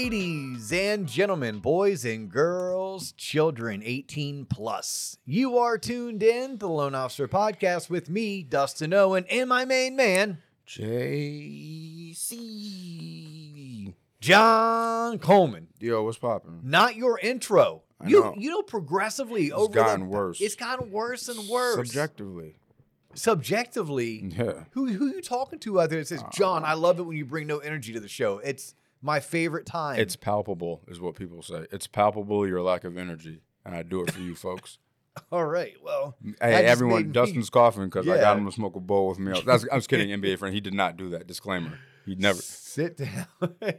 Ladies and gentlemen, boys and girls, children 18 plus, you are tuned in to the Loan Officer Podcast with me, Dustin Owen, and my main man, JC. John Coleman. Yo, what's popping? Not your intro. I you know. you know progressively It's over gotten the, worse. It's gotten worse and worse. Subjectively. Subjectively, Yeah. who who you talking to out there that says, Uh, John, I love it when you bring no energy to the show. It's my favorite time. It's palpable, is what people say. It's palpable your lack of energy. And I do it for you folks. all right. Well, Hey, everyone, made me- Dustin's coughing because I got him to smoke a bowl with me. That's, I was kidding, NBA friend. He did not do that. Disclaimer. He never. sit down.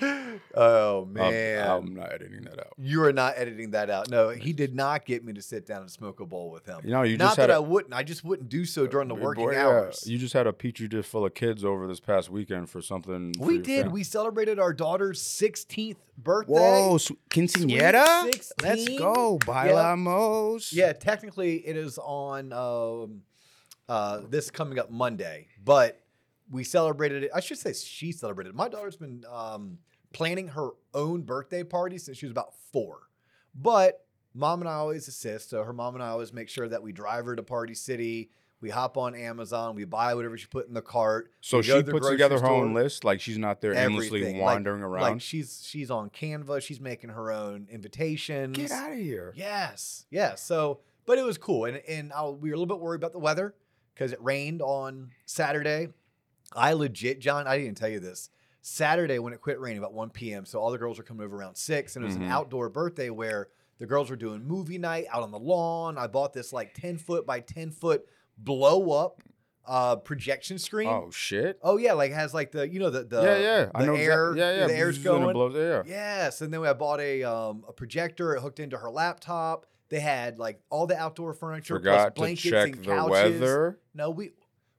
oh I'm- man. I'm, not editing that out. you are not editing that out. No, he did not get me to sit down and smoke a bowl with him. You know, you not just that had I a, wouldn't. I just wouldn't do so during the Boy, working yeah, hours. You just had a petri dish full of kids over this past weekend for something. we your did. fam- We celebrated our daughter's 16th birthday. Whoa, su- quinceañera? Let's 16? go. Bailamos. Yeah, technically it is on um, uh, this coming up Monday, but we celebrated it. I should say she celebrated. it. My daughter's been um, planning her own birthday party since she was about four, but mom and I always assist. So her mom and I always make sure that we drive her to Party City. We hop on Amazon. We buy whatever she put in the cart. So she to puts together her own list, like she's not there Everything. Like- wandering Like around. she's she's on Canva. She's making her own invitations. Get out of here. Yes, yes. So, but it was cool, and and I, we were a little bit worried about the weather because it rained on Saturday. I legit, John, I didn't tell you this. Saturday when it quit raining about 1 p.m. So all the girls were coming over around six, and it was Mhm. an outdoor birthday where the girls were doing movie night out on the lawn. I bought this like 10 foot by 10 foot blow up uh, projection screen. Oh shit. Oh, yeah, like it has like the you know the the yeah, yeah. I the know. air exactly. Yeah, yeah. the air's it going. blows air. Yes, and then I bought a um, a projector. It hooked into her laptop. They had like all the outdoor furniture, Forgot plus to blankets check and the couches. weather. No, we.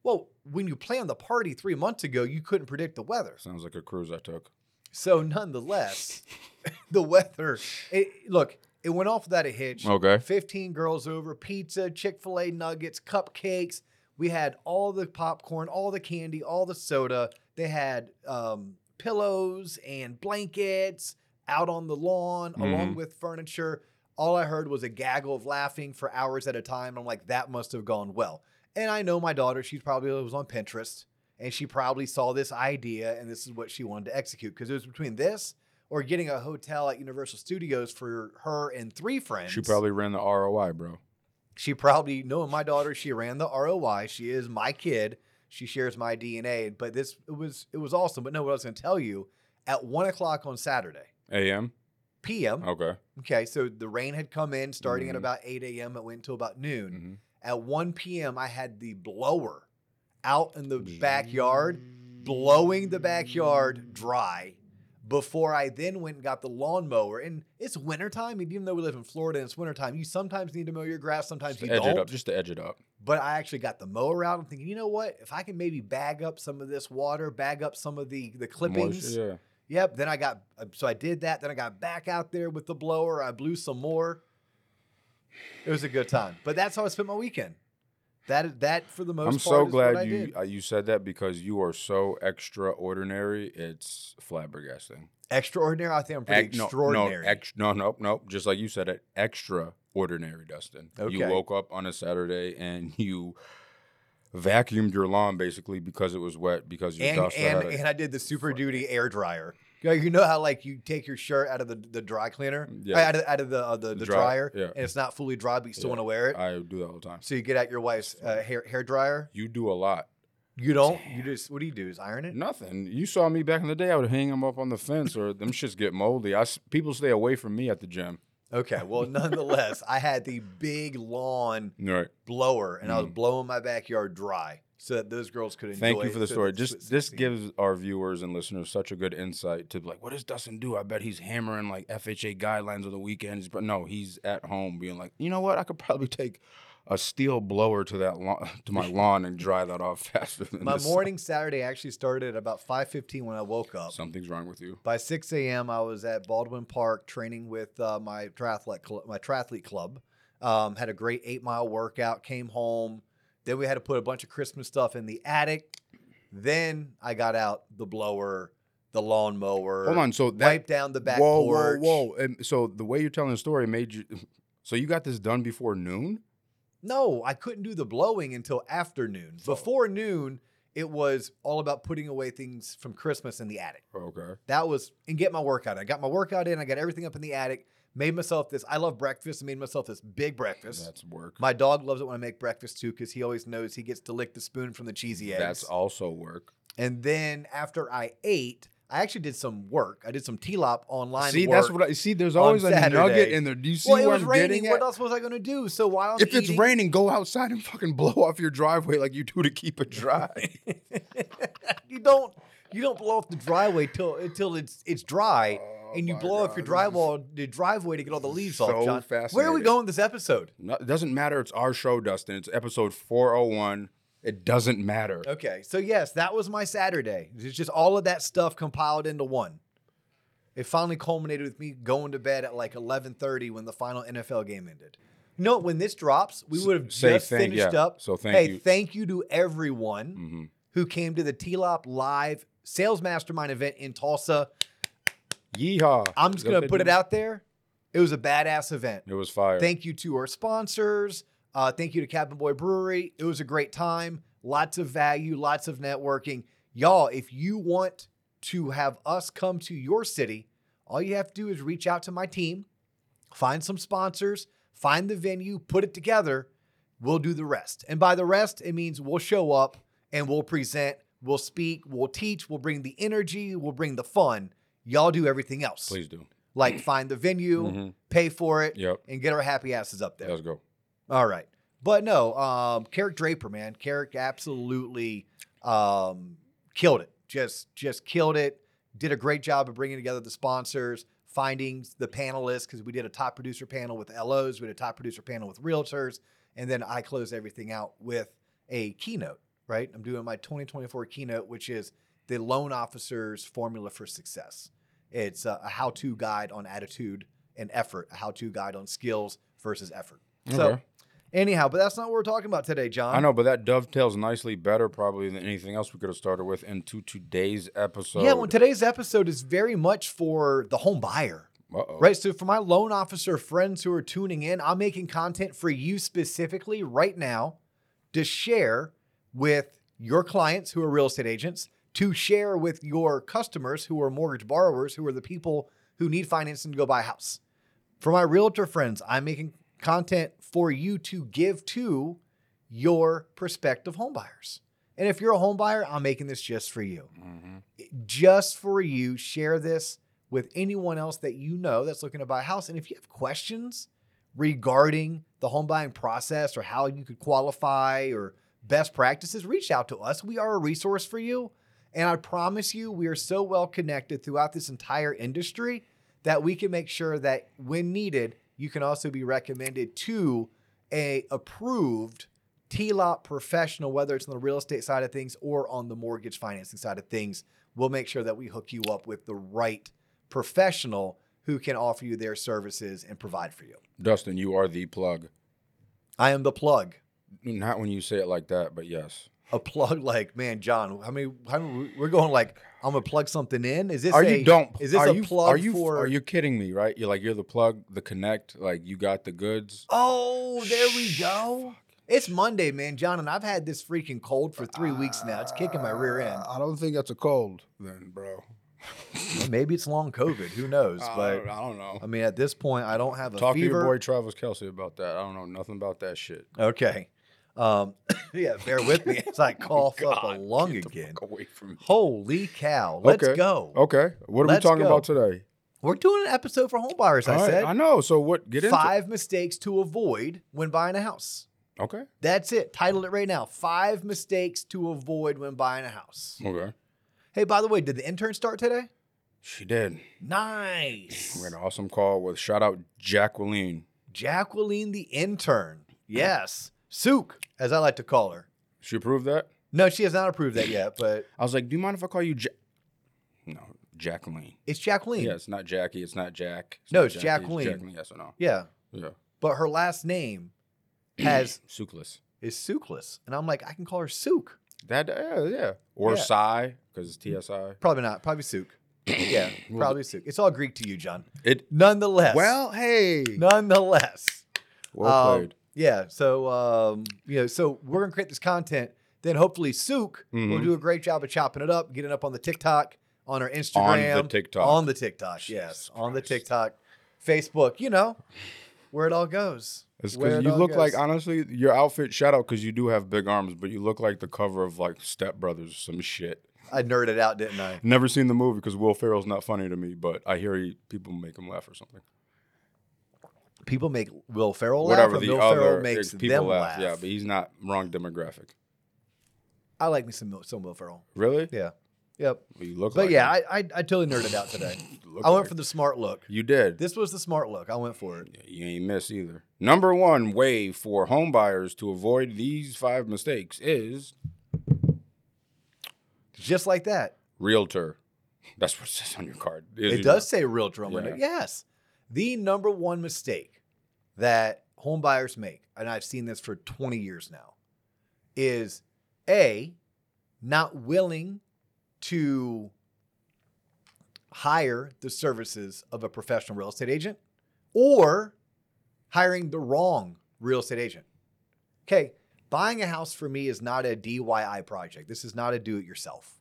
Well, when you planned the party three months ago, you couldn't predict the weather. Sounds like a cruise I took. So nonetheless, the weather. It, look, it went off without a hitch. Okay. 15 girls over, pizza, Chick fil A nuggets, cupcakes. We had all the popcorn, all the candy, all the soda. They had um, pillows and blankets out on the lawn, along Mhm. with furniture. All I heard was a gaggle of laughing for hours at a time. I'm like, that must have gone well. And I know my daughter, she probably was on Pinterest and she probably saw this idea and this is what she wanted to execute because it was between this or getting a hotel at Universal Studios for her and three friends. She probably ran the ROI, bro. She probably knowing my daughter. She ran the ROI. She is my kid. She shares my DNA. But this it was it was awesome. But no, what I was going to tell you at one o'clock on Saturday AM. p.m. Okay. Okay, so the rain had come in starting at Mhm. about eight a.m. It went until about noon. hmm At one p.m., I had the blower out in the backyard, blowing the backyard dry. Before I then went and got the lawnmower, and it's wintertime. Even though we live in Florida and it's wintertime, you sometimes need to mow your grass, sometimes Just you edge don't. it up, just to edge it up. But I actually got the mower out. I'm thinking, you know what? If I can maybe bag up some of this water, bag up some of the the clippings. Moisture, Yep. Then I got uh, so I did that. Then I got back out there with the blower. I blew some more. It was a good time. But that's how I spent my weekend. That that for the most I'm part. so is what glad you uh, you said that because you are so extraordinary. It's flabbergasting. extraordinary. I think I'm pretty Ex- no, extraordinary. No, ex- no, no, no. Just like you said it, extraordinary, Dustin. Okay. You woke up on a Saturday and you vacuumed your lawn basically because it was wet because your and and, and I did the super duty air dryer. You know, you know how like you take your shirt out of the, the dry cleaner, Yeah. out of, out of the uh, the, the Dry- dryer, yeah. and it's not fully dry, but you still Yeah. want to wear it. I do that all the time. So you get out your wife's uh, hair hair dryer. You do a lot. You don't. You just what do you do? Is iron it? Nothing. You saw me back in the day. I would hang them up on the fence, or them shits get moldy. I people stay away from me at the gym. Okay. Well, nonetheless, I had the big lawn Right. blower, and I was Mhm. blowing my backyard dry so that those girls could enjoy. Thank you for the story. Just this gives our viewers and listeners such a good insight to like, what does Dustin do? I bet he's hammering like FHA guidelines on the weekends, but no, he's at home being like, you know what? I could probably take a steel blower to that lawn, to my lawn and dry that off faster than My morning Saturday actually started at about 5:15 when I woke up. Something's wrong with you. By 6 a.m., I was at Baldwin Park training with uh, my triathlete cl- my triathlete club. Um, had a great eight mile workout. Came home. Then we had to put a bunch of Christmas stuff in the attic. Then I got out the blower, the lawnmower. Hold on. So that wipe down the back whoa, porch. whoa, whoa. And so the way you're telling the story made you. So you got this done before noon? No, I couldn't do the blowing until afternoon. Before noon, it was all about putting away things from Christmas in the attic. Okay. That was and get my workout. I got my workout in. I got everything up in the attic. Made myself this. I love breakfast. I made myself this big breakfast. That's work. my dog loves it when I make breakfast too, because he always knows he gets to lick the spoon from the cheesy eggs. That's also work. And then after I ate, I actually did some work. I did some TLOP online. See, that's what I see. There's always a nugget in there. Do you see Well, it where was I'm raining. What at? else was I going to do? So while I'm If it's raining, go outside and fucking blow off your driveway like you do to keep it dry. you don't you don't blow off the driveway till until it's it's dry, Oh and you blow God, your this is driveway the driveway to get all the leaves so off. John, where are we going with this episode? No, it doesn't matter. It's our show, Dustin. It's episode 401. It doesn't matter. Okay, so yes, that was my Saturday. It's just all of that stuff compiled into one. It finally culminated with me going to bed at like eleven thirty when the final NFL game ended. You know, when this drops, we would have just thank- finished yeah, up. so thank hey, you. thank you to everyone hmm who came to the TLOP live sales mastermind event in Tulsa. Yeehaw. I'm just gonna put it out there. It was a badass event. It was fire. Thank you to our sponsors. Uh, thank you to Cabin Boy Brewery. It was a great time. Lots of value, lots of networking. Y'all, if you want to have us come to your city, all you have to do is reach out to my team, find some sponsors, find the venue, put it together. We'll do the rest. And by the rest, it means we'll show up and we'll present, we'll speak, we'll teach, we'll bring the energy, we'll bring the fun. Y'all do everything else. Please do. Like find the venue, Mhm. pay for it, Yep. and get our happy asses up there. Let's go. All right. But no, um, Carrick Draper, man. Carrick absolutely um, killed it. Just just killed it. Did a great job of bringing together the sponsors, finding the panelists, because we did a top producer panel with LOs, we did a top producer panel with realtors, and then I closed everything out with a keynote, right? I'm doing my 2024 keynote, which is the loan officer's formula for success. It's a, a how-to guide on attitude and effort, a how-to guide on skills versus effort. So Okay. anyhow, but that's not what we're talking about today, John. I know, but that dovetails nicely better probably than anything else we could have started with into today's episode. yeah, well, today's episode is very much for the home buyer, Uh-oh. right? So for my loan officer friends who are tuning in, I'm making content for you specifically right now to share with your clients who are real estate agents, to share with your customers who are mortgage borrowers, who are the people who need financing to go buy a house. For my realtor friends, I'm making content for you to give to your prospective home buyers. And if you're a home buyer, I'm making this just for you. Mhm. Just for you. Share this with anyone else that you know that's looking to buy a house. And if you have questions regarding the home buying process or how you could qualify or best practices, reach out to us. We are a resource for you. And I promise you, we are so well connected throughout this entire industry that we can make sure that when needed, you can also be recommended to a approved TLOP professional, whether it's on the real estate side of things or on the mortgage financing side of things. We'll make sure that we hook you up with the right professional who can offer you their services and provide for you. Dustin, you are the plug. I am the plug. Not when you say it like that, but yes. A plug like, man, John, how many, how many we're going like, I'm gonna plug something in. Is this Are a, you don't? Is this are a you, plug Are you for are you kidding me? Right? You're like you're the plug, the connect. Like you got the goods. Oh, there we go. It's Monday, man, John, and I've had this freaking cold for three weeks now. It's kicking my rear end. Uh, I don't think that's a cold, then, bro. Well, maybe it's long COVID. Who knows? I But don't, I don't know. I mean, at this point, I don't have a Talk to your boy Travis Kelce about that. I don't know nothing about that shit. Okay. Um, yeah, bear with me as I cough up a lung again. fuck away from me. Holy cow. Let's Okay. go. Okay, what are Let's we talking go. about today? We're doing an episode for homebuyers. I right, said. I know. So what? Get into. Five mistakes to avoid when buying a house. Okay. That's it. Title it right now. Five mistakes to avoid when buying a house. Okay. Hey, by the way, did the intern start today? She did. Nice. We had an awesome call with shout out Jacqueline. Jacqueline the intern. Yes. Sook, as I like to call her. She approved that. No, she has not approved that yet, but I was like, "Do you mind if I call you Ja-" No, Jacqueline. it's Jacqueline. Yeah, it's not Jackie. It's not Jack. No, not it's Jackie, Jacqueline. Jacqueline. Yes or no? Yeah. Yeah. But her last name has Sukless. is Sookless. And I'm like, I can call her Sook. That yeah, yeah. Or Yeah. Psy because it's TSI. Probably not. Probably Sook. yeah, probably Suk. It's all Greek to you, John. It Nonetheless. well, hey, nonetheless. well Um, played. Yeah. So um, you know, so we're gonna create this content. Then hopefully Sook will Mhm. do a great job of chopping it up, getting it up on the TikTok, on our Instagram, on the TikTok. on the TikTok, yes, Jesus on the TikTok, Facebook. You know where it all goes. It's because you look like honestly, your outfit. Shout out because you do have big arms, but you look like the cover of like Step Brothers, some shit. I nerded out, didn't I? Never seen the movie because Will Ferrell's not funny to me, but I hear he, people make him laugh or something. People make Will Ferrell laugh, Whatever or the Will other Ferrell makes people them laugh. laugh. Yeah, but he's not wrong demographic. I like me some some Will Ferrell. Really? Yeah, yep. Well, you look. But like yeah, him. I, I I totally nerded out today. I went like for the smart look. You did. This was the smart look. I went for it. Yeah, You ain't miss either. Number one way for home buyers to avoid these five mistakes is Just like that. realtor. That's what it says on your card. It you does say realtor on Yeah. Yes. The number one mistake that home buyers make, and I've seen this for 20 years now, is A, not willing to hire the services of a professional real estate agent or hiring the wrong real estate agent. Okay, buying a house for me is not a DIY project. This is not a do it yourself.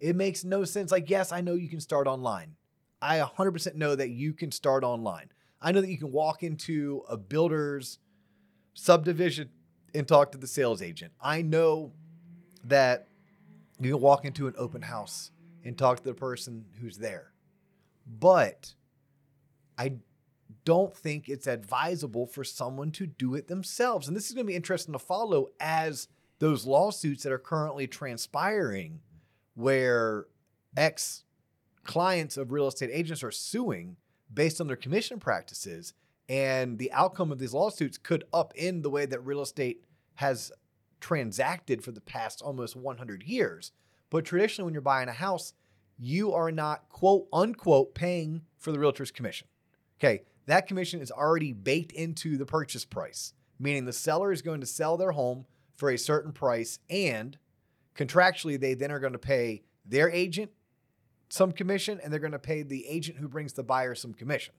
It makes no sense. Like, yes, I know you can start online. I 100% know that you can start online. I know that you can walk into a builder's subdivision and talk to the sales agent. I know that you can walk into an open house and talk to the person who's there. But I don't think it's advisable for someone to do it themselves. And this is going to be interesting to follow as those lawsuits that are currently transpiring where ex clients of real estate agents are suing based on their commission practices and the outcome of these lawsuits could upend the way that real estate has transacted for the past almost 100 years. But traditionally when you're buying a house you are not quote unquote paying for the realtor's commission. Okay that commission is already baked into the purchase price meaning the seller is going to sell their home for a certain price and contractually they then are going to pay their agent some commission and they're going to pay the agent who brings the buyer some commission.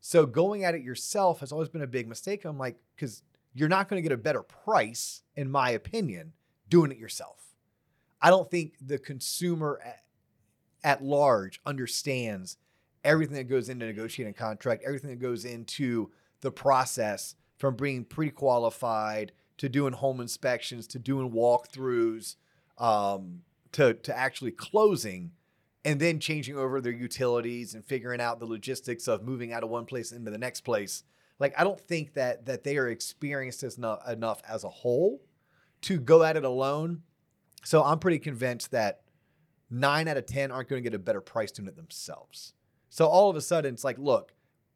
So going at it yourself has always been a big mistake. I'm like because you're not going to get a better price in my opinion doing it yourself. I don't think the consumer at, at large understands everything that goes into negotiating a contract everything that goes into the process from being pre-qualified to doing home inspections to doing walkthroughs um, to to actually closing and then changing over their utilities and figuring out the logistics of moving out of one place into the next place. Like I don't think that that they are experienced as no, enough as a whole to go at it alone. So I'm pretty convinced that nine out of ten aren't going to get a better price doing it themselves. So all of a sudden, it's like, look,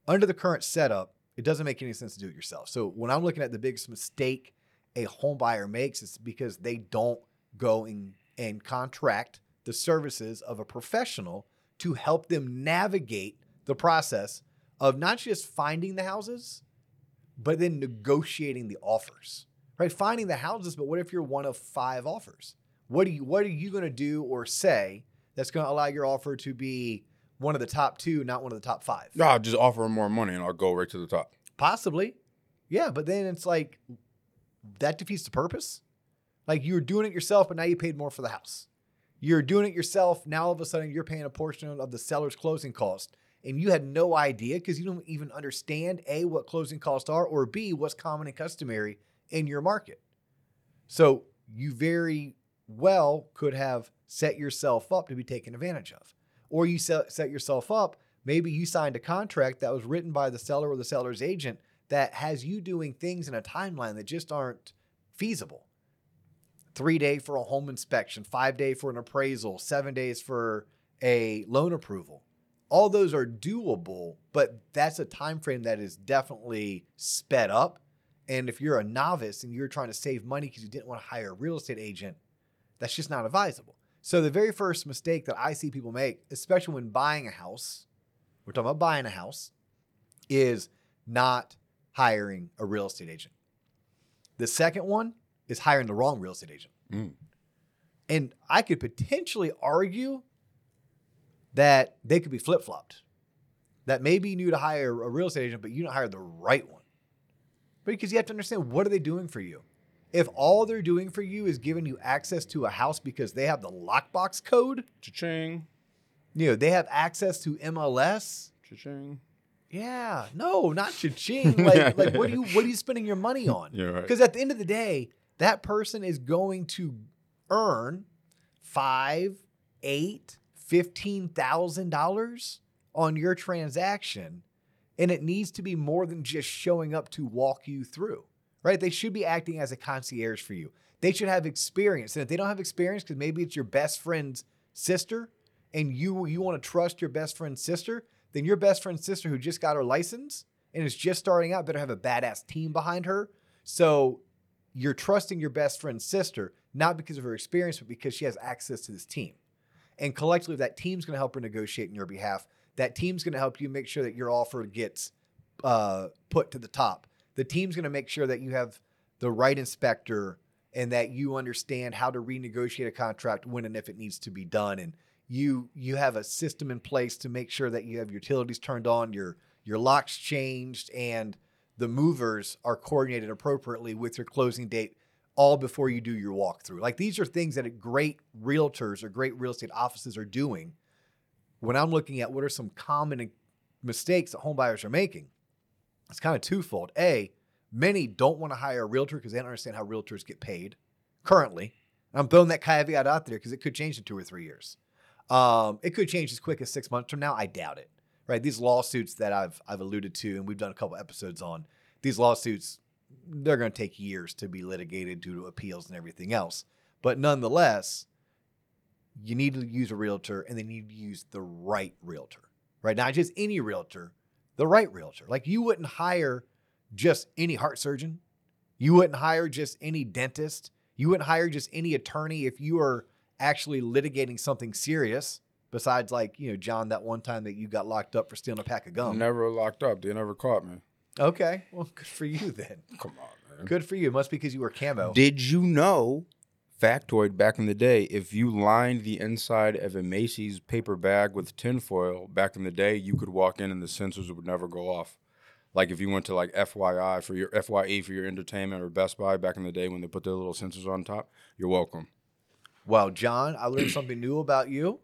under the current setup, it doesn't make any sense to do it yourself. So when I'm looking at the biggest mistake a home buyer makes, it's because they don't go and, and contract the services of a professional to help them navigate the process of not just finding the houses, but then negotiating the offers. Right? Finding the houses, but what if you're one of five offers? What are you what are you going to do or say that's going to allow your offer to be one of the top 2, not one of the top 5? No, I'll just offer more money and I'll go right to the top. Possibly. Yeah, but then it's like that defeats the purpose. Like you're doing it yourself, but now you paid more for the house. You're doing it yourself. Now all of a sudden you're paying a portion of the seller's closing cost. And you had no idea because you don't even understand A, what closing costs are, or B, what's common and customary in your market. So you very well could have set yourself up to be taken advantage of. Or you set, yourself up, maybe you signed a contract that was written by the seller or the seller's agent that has you doing things in a timeline that just aren't feasible. Three day for a home inspection, five day for an appraisal, seven days for a loan approval. All those are doable, but that's a time frame that is definitely sped up. And if you're a novice and you're trying to save money because you didn't want to hire a real estate agent, that's just not advisable. So the very first mistake that I see people make, especially when buying a house, we're talking about buying a house, is not hiring a real estate agent. The second one is hiring the wrong real estate agent. Mm. And I could potentially argue that they could be flip flopped. That maybe you knew to hire a real estate agent, but you didn't hire the right one. Because you have to understand what are they doing for you? If all they're doing for you is giving you access to a house because they have the lockbox code, Cha-ching. you know, they have access to MLS. Cha-ching. Yeah, no, not cha-ching. Like, like what are you what are you spending your money on? You're right. Because at the end of the day, that person is going to earn five, eight, fifteen thousand dollars on your transaction. And it needs to be more than just showing up to walk you through. Right? They should be acting as a concierge for you. They should have experience. And if they don't have experience, because maybe it's your best friend's sister, and you you want to trust your best friend's sister, then your best friend's sister who just got her license and is just starting out better have a badass team behind her. So you're trusting your best friend's sister, not because of her experience, but because she has access to this team. And collectively, that team's going to help her negotiate in your behalf. That team's going to help you make sure that your offer gets uh, put to the top. The team's going to make sure that you have the right inspector and that you understand how to renegotiate a contract when and if it needs to be done. And you you have a system in place to make sure that you have utilities turned on, your your locks changed, and the movers are coordinated appropriately with your closing date all before you do your walkthrough. Like these are things that great realtors or great real estate offices are doing. When I'm looking at what are some common mistakes that homebuyers are making, it's kind of twofold. A, many don't want to hire a realtor because they don't understand how realtors get paid currently. I'm throwing that caveat out there because it could change in two or three years. Um, it could change as quick as six months from now. I doubt it. Right? These lawsuits that I've I've alluded to, and we've done a couple episodes on these lawsuits, they're going to take years to be litigated due to appeals and everything else. But nonetheless, you need to use a realtor, and they need to use the right realtor. Right? Not just any realtor, the right realtor. Like you wouldn't hire just any heart surgeon. You wouldn't hire just any dentist. You wouldn't hire just any attorney if you are actually litigating something serious. Besides, like you know, John, that one time that you got locked up for stealing a pack of gum. Never locked up. They never caught me. Okay, well, good for you then. Come on, man. Good for you. It must be because you were camo. Did you know, factoid back in the day, if you lined the inside of a Macy's paper bag with tinfoil back in the day, you could walk in and the sensors would never go off. Like if you went to like FYI for your FYE for your entertainment or Best Buy back in the day when they put their little sensors on top, you're welcome. Well, John, I learned something new about you,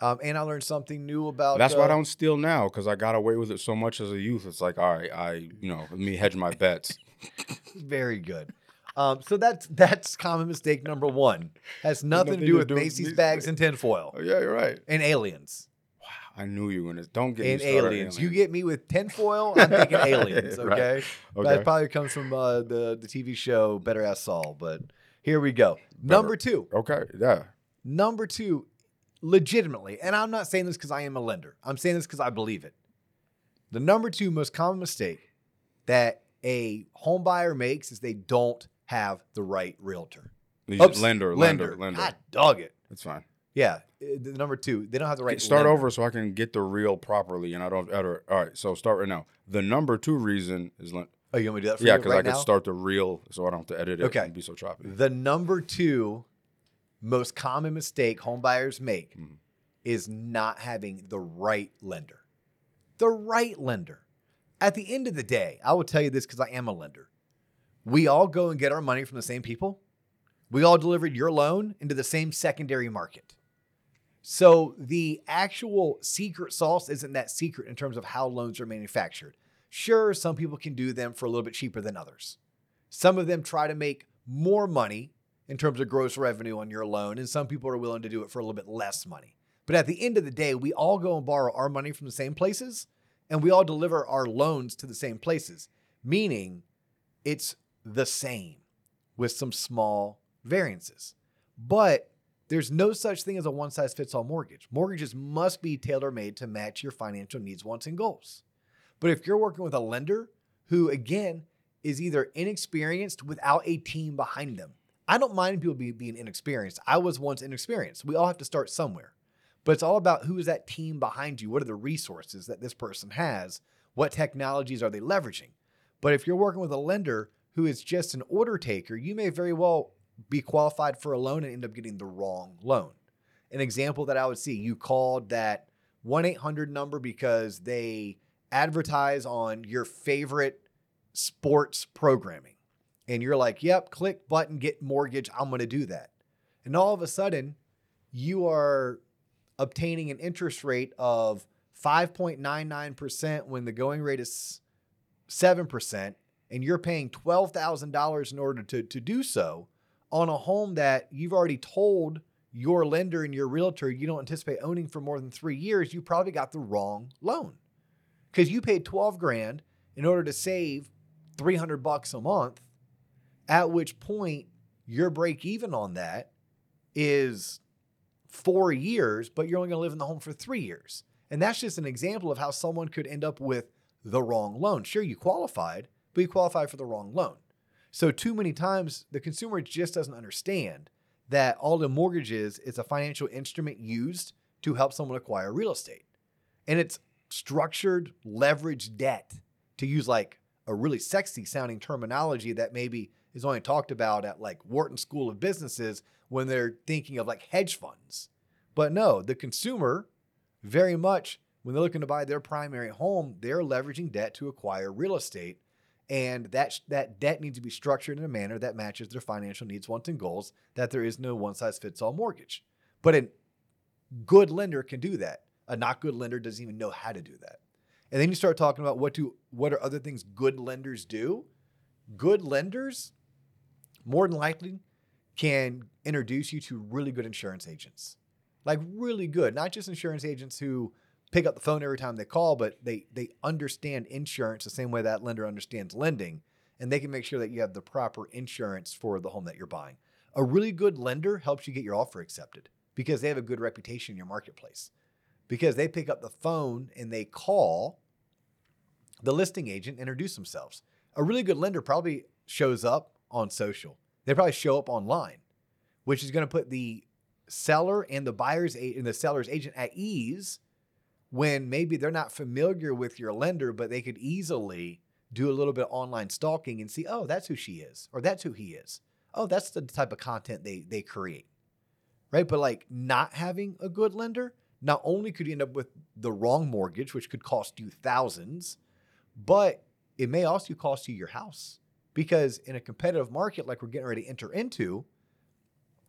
um, and I learned something new about. That's why I uh, don't steal now because I got away with it so much as a youth. It's like, all right, I you know, let me hedge my bets. Very good. Um, so that's that's common mistake number one. Has nothing, to do with Macy's bags and tinfoil Oh, yeah, you're right. and aliens. Wow, I knew you were gonna. Don't get And me started on aliens. You get me with tinfoil, I'm thinking aliens. Right. Okay, Okay. that probably comes from uh, the the TV show Better Ass Saul. But here we go. Number two. okay, yeah. Number two, legitimately, and I'm not saying this because I am a lender. I'm saying this because I believe it. The number two most common mistake that a home buyer makes is they don't have the right realtor. Oops, Lender, lender, lender. God dog it. That's fine. Yeah. uh, The number two, they don't have the right. Start lender. over so I can get the real properly, and I don't. All right, so start right now. The number two reason is len- Oh, you want me to do that for yeah, you because right I could start the real, so I don't have to edit it. Okay. and be so choppy. The number two most common mistake homebuyers make Mhm. is not having the right lender. The right lender. At the end of the day, I will tell you this because I am a lender. We all go and get our money from the same people. We all delivered your loan into the same secondary market. So the actual secret sauce isn't that secret in terms of how loans are manufactured. Sure, some people can do them for a little bit cheaper than others. Some of them try to make more money in terms of gross revenue on your loan, and some people are willing to do it for a little bit less money. But at the end of the day, we all go and borrow our money from the same places, and we all deliver our loans to the same places, meaning it's the same with some small variances. But there's no such thing as a one size fits all mortgage. Mortgages must be tailor made to match your financial needs, wants, and goals. But if you're working with a lender who, again, is either inexperienced without a team behind them, I don't mind people be, being inexperienced. I was once inexperienced. We all have to start somewhere. But it's all about who is that team behind you? What are the resources that this person has? What technologies are they leveraging? But if you're working with a lender who is just an order taker, you may very well be qualified for a loan and end up getting the wrong loan. an example that I would see. You called that 1 800 number because they advertise on your favorite sports programming. And you're like, yep, click button, get mortgage. I'm going to do that. And all of a sudden, you are obtaining an interest rate of 5.99% when the going rate is 7%, and you're paying $12,000 in order to, to do so on a home that you've already told your lender and your realtor you don't anticipate owning for more than three years, you probably got the wrong loan. Because you paid 12 grand in order to save 300 bucks a month, at which point your break even on that is four years, but you're only going to live in the home for three years. And that's just an example of how someone could end up with the wrong loan. Sure, you qualified, but you qualified for the wrong loan. So, too many times, the consumer just doesn't understand that all the mortgage is is a financial instrument used to help someone acquire real estate. And it's structured leverage debt to use like a really sexy sounding terminology that maybe is only talked about at like Wharton School of Businesses when they're thinking of like hedge funds. But no, the consumer very much when they're looking to buy their primary home, they're leveraging debt to acquire real estate. And that, that debt needs to be structured in a manner that matches their financial needs, wants, and goals, that there is no one size fits all mortgage. But a good lender can do that. A not good lender doesn't even know how to do that. And then you start talking about what do what are other things good lenders do? Good lenders more than likely can introduce you to really good insurance agents. Like really good, not just insurance agents who pick up the phone every time they call, but they they understand insurance the same way that lender understands lending, and they can make sure that you have the proper insurance for the home that you're buying. A really good lender helps you get your offer accepted because they have a good reputation in your marketplace. Because they pick up the phone and they call the listing agent, introduce themselves. A really good lender probably shows up on social. They probably show up online, which is going to put the seller and the buyer's and the seller's agent at ease when maybe they're not familiar with your lender, but they could easily do a little bit of online stalking and see, oh, that's who she is, or that's who he is. Oh, that's the type of content they they create. Right? But like not having a good lender, not only could you end up with the wrong mortgage, which could cost you thousands, but it may also cost you your house. Because in a competitive market like we're getting ready to enter into,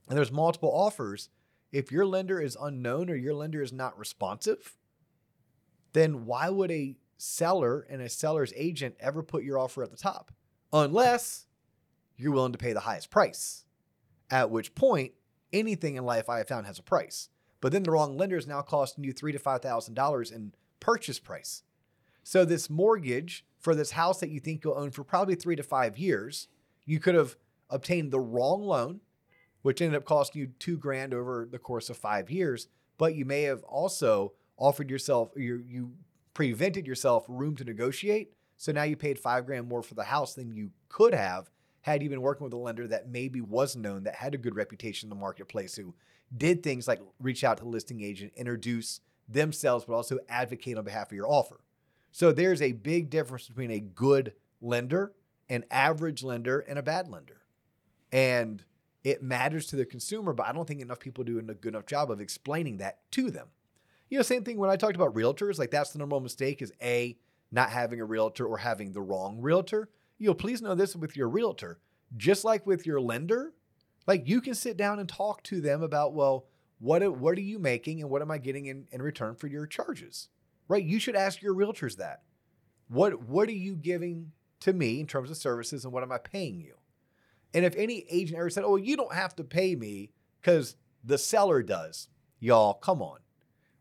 and there's multiple offers, if your lender is unknown or your lender is not responsive, then why would a seller and a seller's agent ever put your offer at the top? Unless you're willing to pay the highest price. At which point, anything in life I have found has a price. But then the wrong lender is now costing you three to five thousand dollars in purchase price. So this mortgage for this house that you think you'll own for probably three to five years, you could have obtained the wrong loan, which ended up costing you two grand over the course of five years. But you may have also offered yourself, you, you prevented yourself room to negotiate. So now you paid five grand more for the house than you could have had you been working with a lender that maybe was known, that had a good reputation in the marketplace, who did things like reach out to the listing agent, introduce themselves, but also advocate on behalf of your offer. So there's a big difference between a good lender, an average lender, and a bad lender. And it matters to the consumer, but I don't think enough people do a good enough job of explaining that to them. You know, same thing when I talked about realtors, like that's the number one mistake is A, not having a realtor or having the wrong realtor. You know, please know this with your realtor, just like with your lender, like you can sit down and talk to them about, well, what, what are you making and what am I getting in, in return for your charges? Right? You should ask your realtors that. What what are you giving to me in terms of services and what am I paying you? And if any agent ever said, "Oh, you don't have to pay me cuz the seller does." Y'all, come on.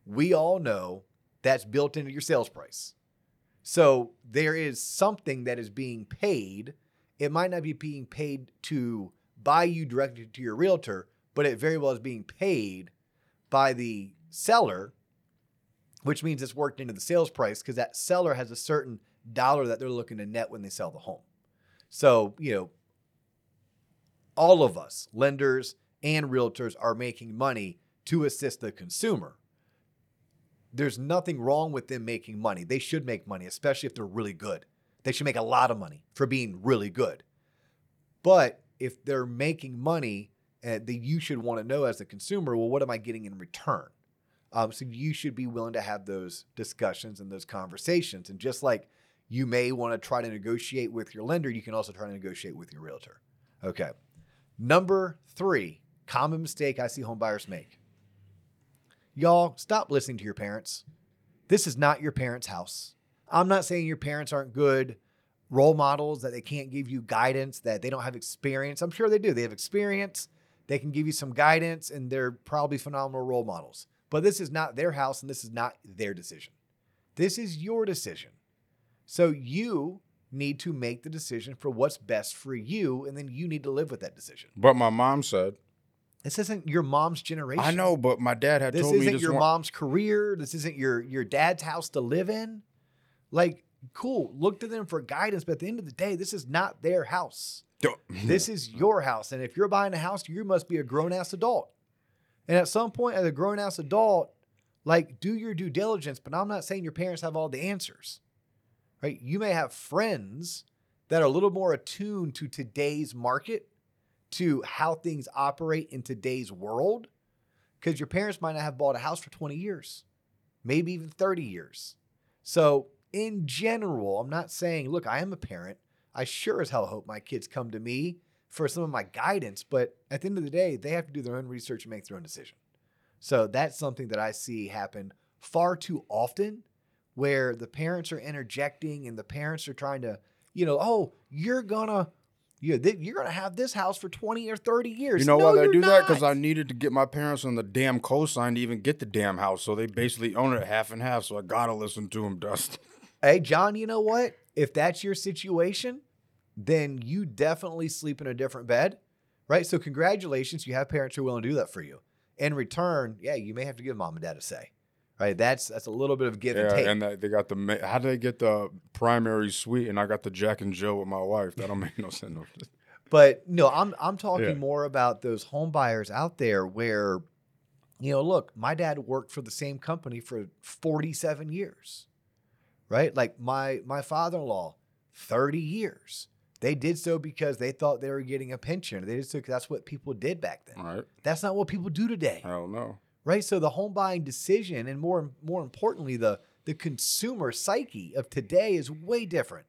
We all know that's built into your sales price. So there is something that is being paid. It might not be being paid to buy you directly to your realtor, but it very well is being paid by the seller which means it's worked into the sales price because that seller has a certain dollar that they're looking to net when they sell the home. So, you know, all of us, lenders and realtors, are making money to assist the consumer. There's nothing wrong with them making money. They should make money, especially if they're really good. They should make a lot of money for being really good. But if they're making money and that you should want to know as a consumer, well, what am I getting in return? Um, so you should be willing to have those discussions and those conversations. And just like you may want to try to negotiate with your lender, you can also try to negotiate with your realtor. Okay. Number three, common mistake I see home buyers make. Y'all, stop listening to your parents. This is not your parents' house. I'm not saying your parents aren't good role models, that they can't give you guidance, that they don't have experience. I'm sure they do. They have experience, they can give you some guidance, and they're probably phenomenal role models. But this is not their house and this is not their decision. This is your decision. So you need to make the decision for what's best for you, and then you need to live with that decision. But my mom said, This isn't your mom's generation. I know, but my dad had This told me this isn't your one- mom's career. This isn't your your dad's house to live in. Like, cool. Look to them for guidance, but at the end of the day, this is not their house. This is your house. And if you're buying a house, you must be a grown ass adult. And at some point, as a grown ass adult, like do your due diligence. But I'm not saying your parents have all the answers. Right? You may have friends that are a little more attuned to today's market, to how things operate in today's world. Because your parents might not have bought a house for 20 years, maybe even 30 years. So, in general, I'm not saying, look, I am a parent. I sure as hell hope my kids come to me for some of my guidance, but at the end of the day, they have to do their own research and make their own decision. So that's something that I see happen far too often where the parents are interjecting and the parents are trying to, you know, oh, you're gonna you you're gonna have this house for 20 or 30 years. You know No, why they you're do that? Because. I needed to get my parents on the damn cosign to even get the damn house. So they basically own it half and half. So I gotta listen to them, Dust. Hey, John, you know what? If that's your situation, then you definitely sleep in a different bed, right? So, congratulations, you have parents who are willing to do that for you. In return, yeah, you may have to give mom and dad a say, right? That's that's a little bit of give and Yeah, take. and that- they got the how do they get the primary suite? And I got the Jack and Jill with my wife. That don't make no sense. But no, I'm I'm talking Yeah. more about those home buyers out there where, you know, look, my dad worked for the same company for 47 years, right? Like my my father-in-law, 30 years. They did so because they thought they were getting a pension. They did so because that's what people did back then. Right, That's not what people do today, I don't know. right? So the home buying decision, and more more importantly, the the consumer psyche of today is way different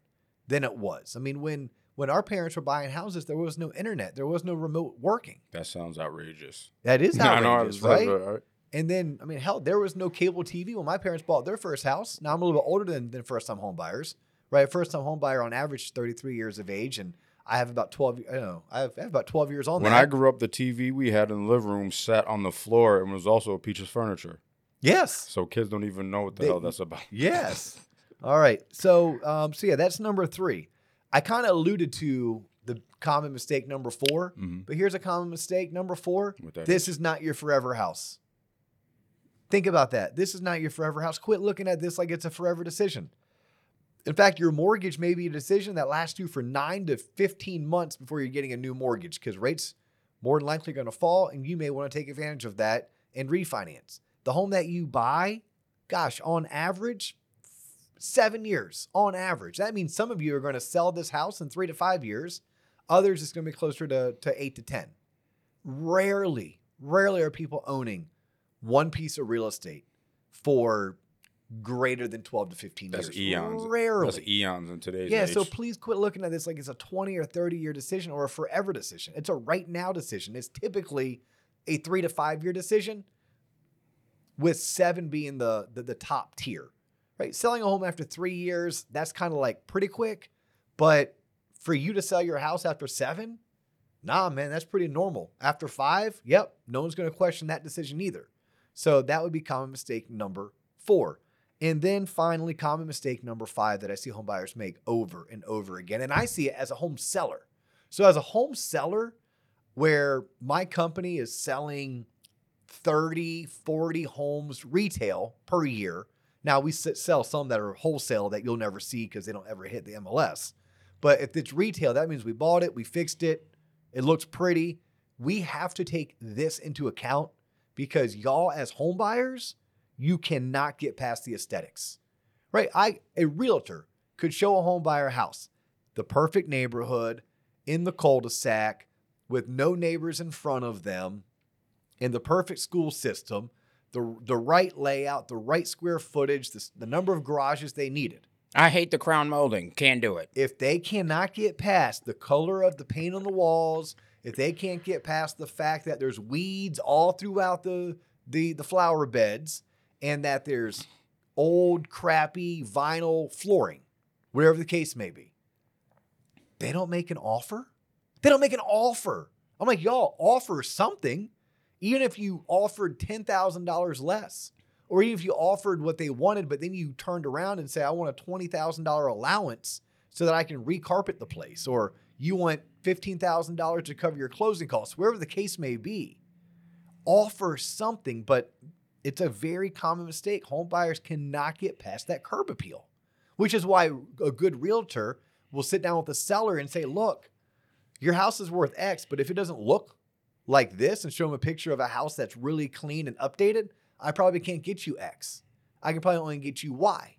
than it was. I mean, when when our parents were buying houses, there was no internet, there was no remote working. That sounds outrageous. That is outrageous, it's- right? right? And then, I mean, hell, there was no cable TV when my parents bought their first house. Now I'm a little bit older than, than first time home buyers, right? First time home buyer on average 33 years of age, and I have about 12. I know, I have, I have about 12 years on When that. I grew up, the TV we had in the living room sat on the floor and was also a piece of furniture. yes, So kids don't even know what the They- hell that's about. Yes. All right. So, um, so yeah, that's number three. I kind of alluded to the common mistake number 4 Mhm. but here's a common mistake number four. This is not your forever house. Think about that. This is not your forever house. Quit looking at this like it's a forever decision. In fact, your mortgage may be a decision that lasts you for nine to 15 months before you're getting a new mortgage because rates more than likely going to fall and you may want to take advantage of that and refinance. The home that you buy, gosh, on average, seven years on average. That means some of you are going to sell this house in three to five years. Others, it's going to be closer to, to eight to 10. Rarely, rarely are people owning one piece of real estate for greater than 12 to 15 That's years. eons. Rarely. That's eons in today's Yeah, age. so please quit looking at this like it's a 20 or 30 year decision or a forever decision. It's a right now decision. It's typically a three to five year decision, with seven being the, the, the top tier, right? Selling a home after three years, that's kind of like pretty quick. But for you to sell your house after seven, nah, man, that's pretty normal. After five, yep, no one's going to question that decision either. So that would be common mistake number four. And then finally, common mistake number five that I see home buyers make over and over again. And I see it as a home seller. So, as a home seller, where my company is selling 30, 40 homes retail per year. Now, we sell some that are wholesale that you'll never see because they don't ever hit the MLS. But if it's retail, that means we bought it, we fixed it, it looks pretty. We have to take this into account because y'all, as home buyers, you cannot get past the aesthetics, right? I a realtor could show a home buyer a house, the perfect neighborhood in the cul-de-sac, with no neighbors in front of them, in the perfect school system, the the right layout, the right square footage, the, the number of garages they needed. I hate the crown molding. Can't do it. If they cannot get past the color of the paint on the walls, if they can't get past the fact that there's weeds all throughout the the, the flower beds and that there's old crappy vinyl flooring, whatever the case may be, they don't make an offer. They don't make an offer. I'm like, y'all offer something, even if you offered ten thousand dollars less, or even if you offered what they wanted, but then you turned around and say, I want a twenty thousand dollar allowance so that I can recarpet the place, or you want fifteen thousand dollars to cover your closing costs, wherever the case may be. Offer something, but it's a very common mistake. Home buyers cannot get past that curb appeal, which is why a good realtor will sit down with the seller and say, Look, your house is worth X, but if it doesn't look like this and show them a picture of a house that's really clean and updated, I probably can't get you X. I can probably only get you Y.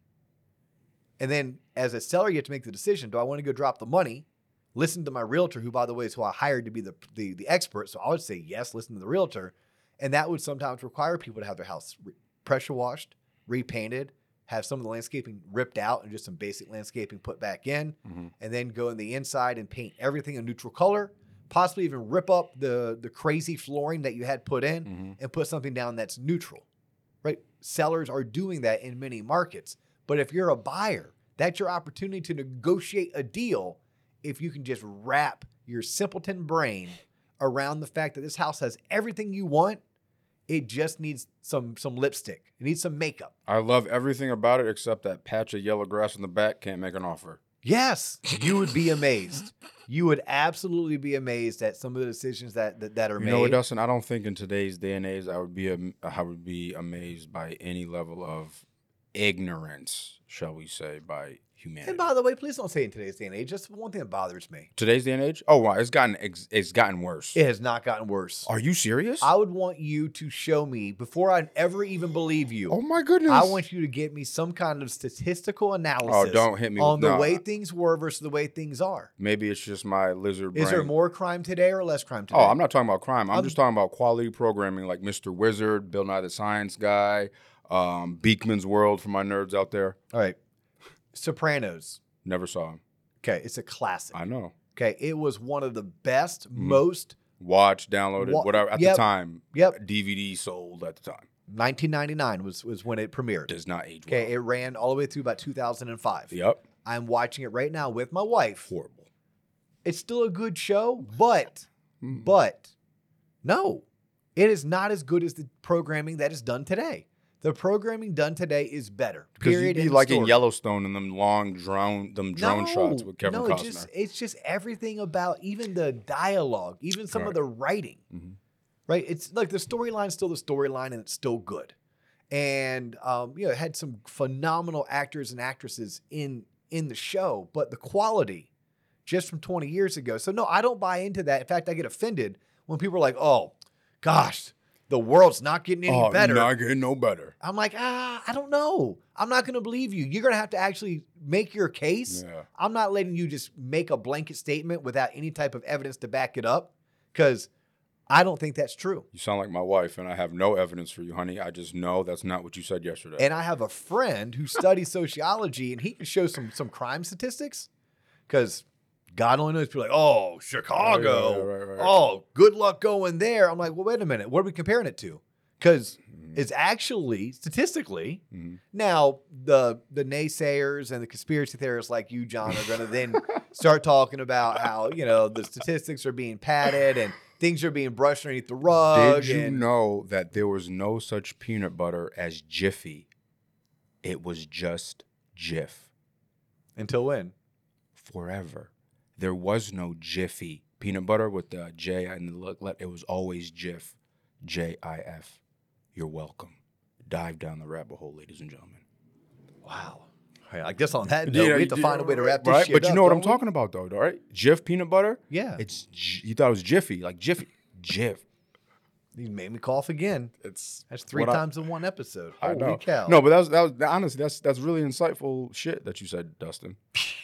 And then as a seller, you have to make the decision do I want to go drop the money? Listen to my realtor, who, by the way, is who I hired to be the, the, the expert. So I would say yes, listen to the realtor. And that would sometimes require people to have their house re- pressure washed, repainted, have some of the landscaping ripped out and just some basic landscaping put back in, Mhm. and then go in the inside and paint everything a neutral color, possibly even rip up the, the crazy flooring that you had put in Mhm. and put something down that's neutral. Right? Sellers are doing that in many markets. But if you're a buyer, that's your opportunity to negotiate a deal if you can just wrap your simpleton brain around the fact that this house has everything you want. It just needs some some lipstick. It needs some makeup. I love everything about it except that patch of yellow grass in the back can't make an offer. Yes, you would be amazed. You would absolutely be amazed at some of the decisions that that, that are You made. know what, Dustin? I don't think in today's day and age I would be am- I would be amazed by any level of ignorance, shall we say, by humanity. and by the way, please don't say in today's day and age. Just one thing that bothers me. today's day and age? Oh wow, it's gotten it's gotten worse. It has not gotten worse. Are you serious? I would want you to show me before I ever even believe you. oh my goodness! I want you to get me some kind of statistical analysis Oh, don't hit me on with, the no, way things were versus the way things are. Maybe it's just my lizard brain. Is there more crime today or less crime today? Oh, I'm not talking about crime. I'm Um, just talking about quality programming, like Mr. Wizard, Bill Nye the Science Guy, um, Beakman's World for my nerds out there. All right. Sopranos. Never saw him. Okay, it's a classic. I know. Okay, it was one of the best, Mhm. most. Watched, downloaded, Wa- whatever. At yep. the time, Yep, DVD sold at the time. 1999 was was when it premiered. Does not age Okay, well. it ran all the way through about 2005. Yep. I'm watching it right now with my wife. Horrible. It's still a good show, but Mm. But no, it is not as good as the programming that is done today. The programming done today is better. Because you'd Period. be like in. Yellowstone and them long drone, them drone shots with Kevin no, Costner. It's just, it's just everything about even the dialogue, even some of the writing. Mhm. Right? It's like the storyline's still the storyline and it's still good. And um, you know, it had some phenomenal actors and actresses in in the show, but the quality just from 20 years ago. So no, I don't buy into that. In fact, I get offended when people are like, "Oh, gosh, the world's not getting any better. oh, better." not getting no better. I'm like, ah, I don't know. I'm not going to believe you. You're going to have to actually make your case. Yeah. I'm not letting you just make a blanket statement without any type of evidence to back it up because I don't think that's true. You sound like my wife, and I have no evidence for you, honey. I just know that's not what you said yesterday. And I have a friend who studies sociology and he can show some some crime statistics because God only knows people are like, oh, Chicago. right, right, right. Oh, good luck going there. I'm like, well, wait a minute. What are we comparing it to? Because Mhm. it's actually statistically Mhm. Now, the the naysayers and the conspiracy theorists like you, John, are going to then start talking about how you know the statistics are being padded and things are being brushed underneath the rug. Did you and- know that there was no such peanut butter as Jiffy? It was just Jiff. until when? forever. There was no Jiffy peanut butter with the J and the let. It was always Jif, J I F. You're welcome. Dive down the rabbit hole, ladies and gentlemen. Wow. I guess on that note, we have to find a way to wrap this right? shit But you up, know what I'm we? talking about, though, all right? Jif peanut butter. Yeah, It's you thought it was Jiffy, like Jiffy, Jif. you made me cough again. It's That's three what I- times in one episode. I Holy know. cow! No, but that was that was honestly that's that's really insightful shit that you said, Dustin.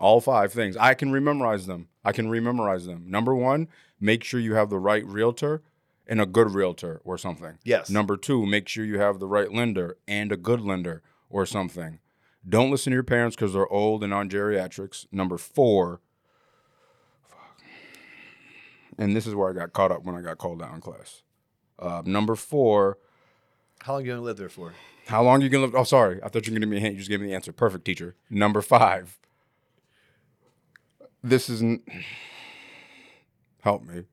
All five things. I can rememorize them. I can rememorize them. Number one, make sure you have the right realtor and a good realtor or something. Yes. Number two, make sure you have the right lender and a good lender or something. Don't listen to your parents because they're old and on geriatrics. Number four, and this is where I got caught up when I got called out in class. Uh, number four, How long you gonna live there for? how long you gonna live? Oh, sorry, I thought you were gonna give me a hint. You just gave me the answer. Perfect, teacher. Number five, this isn't. Help me.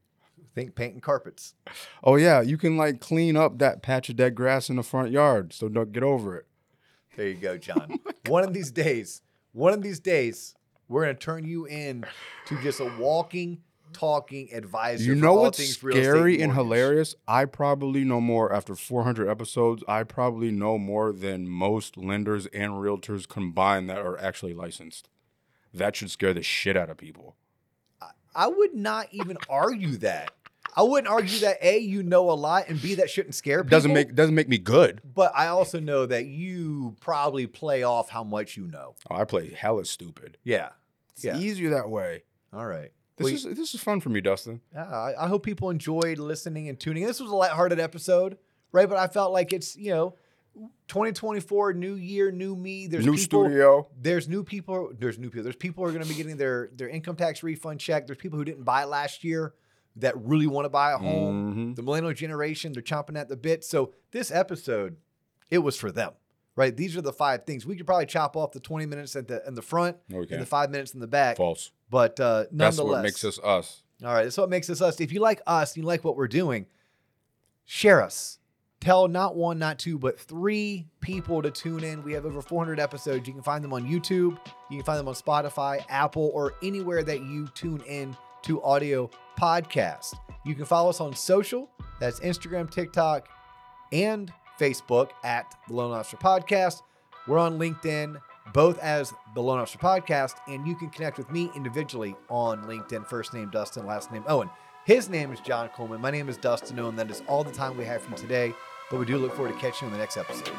Think painting carpets. Oh yeah, you can like clean up that patch of dead grass in the front yard. So don't get over it. There you go, John. one of these days, one of these days, we're gonna turn you in to just a walking, talking advisor. You know what's things real estate scary and mortgage. hilarious? I probably know more after 400 episodes. I probably know more than most lenders and realtors combined that are actually licensed. That should scare the shit out of people. I would not even argue that. I wouldn't argue that a you know a lot and b that shouldn't scare people. Doesn't make doesn't make me good. But I also know that you probably play off how much you know. Oh, I play hella stupid. Yeah. It's Yeah. easier that way. All right. This Well, is this is fun for me, Dustin. Yeah, I, I hope people enjoyed listening and tuning. This was a lighthearted episode, right? But I felt like it's you know, 2024, new year, new me. There's New people, studio. There's new people. There's new people. There's people who are going to be getting their their income tax refund check. There's people who didn't buy last year that really want to buy a home. Mhm. The millennial generation, they're chomping at the bit. So this episode, it was for them, right? These are the five things. We could probably chop off the 20 minutes at the in the front we and the five minutes in the back. False. But uh, That's nonetheless, what makes us us. all right, that's what makes us us. If you like us, and you like what we're doing, share us. Tell not one, not two, but three people to tune in. We have over 400 episodes. You can find them on YouTube. You can find them on Spotify, Apple, or anywhere that you tune in to audio podcasts. You can follow us on social. That's Instagram, TikTok, and Facebook at the Loan Officer Podcast. We're on LinkedIn, both as the Loan Officer Podcast, and you can connect with me individually on LinkedIn. First name Dustin, last name Owen. His name is John Coleman. My name is Dustin Owen. That is all the time we have for you today, but we do look forward to catching you in the next episode.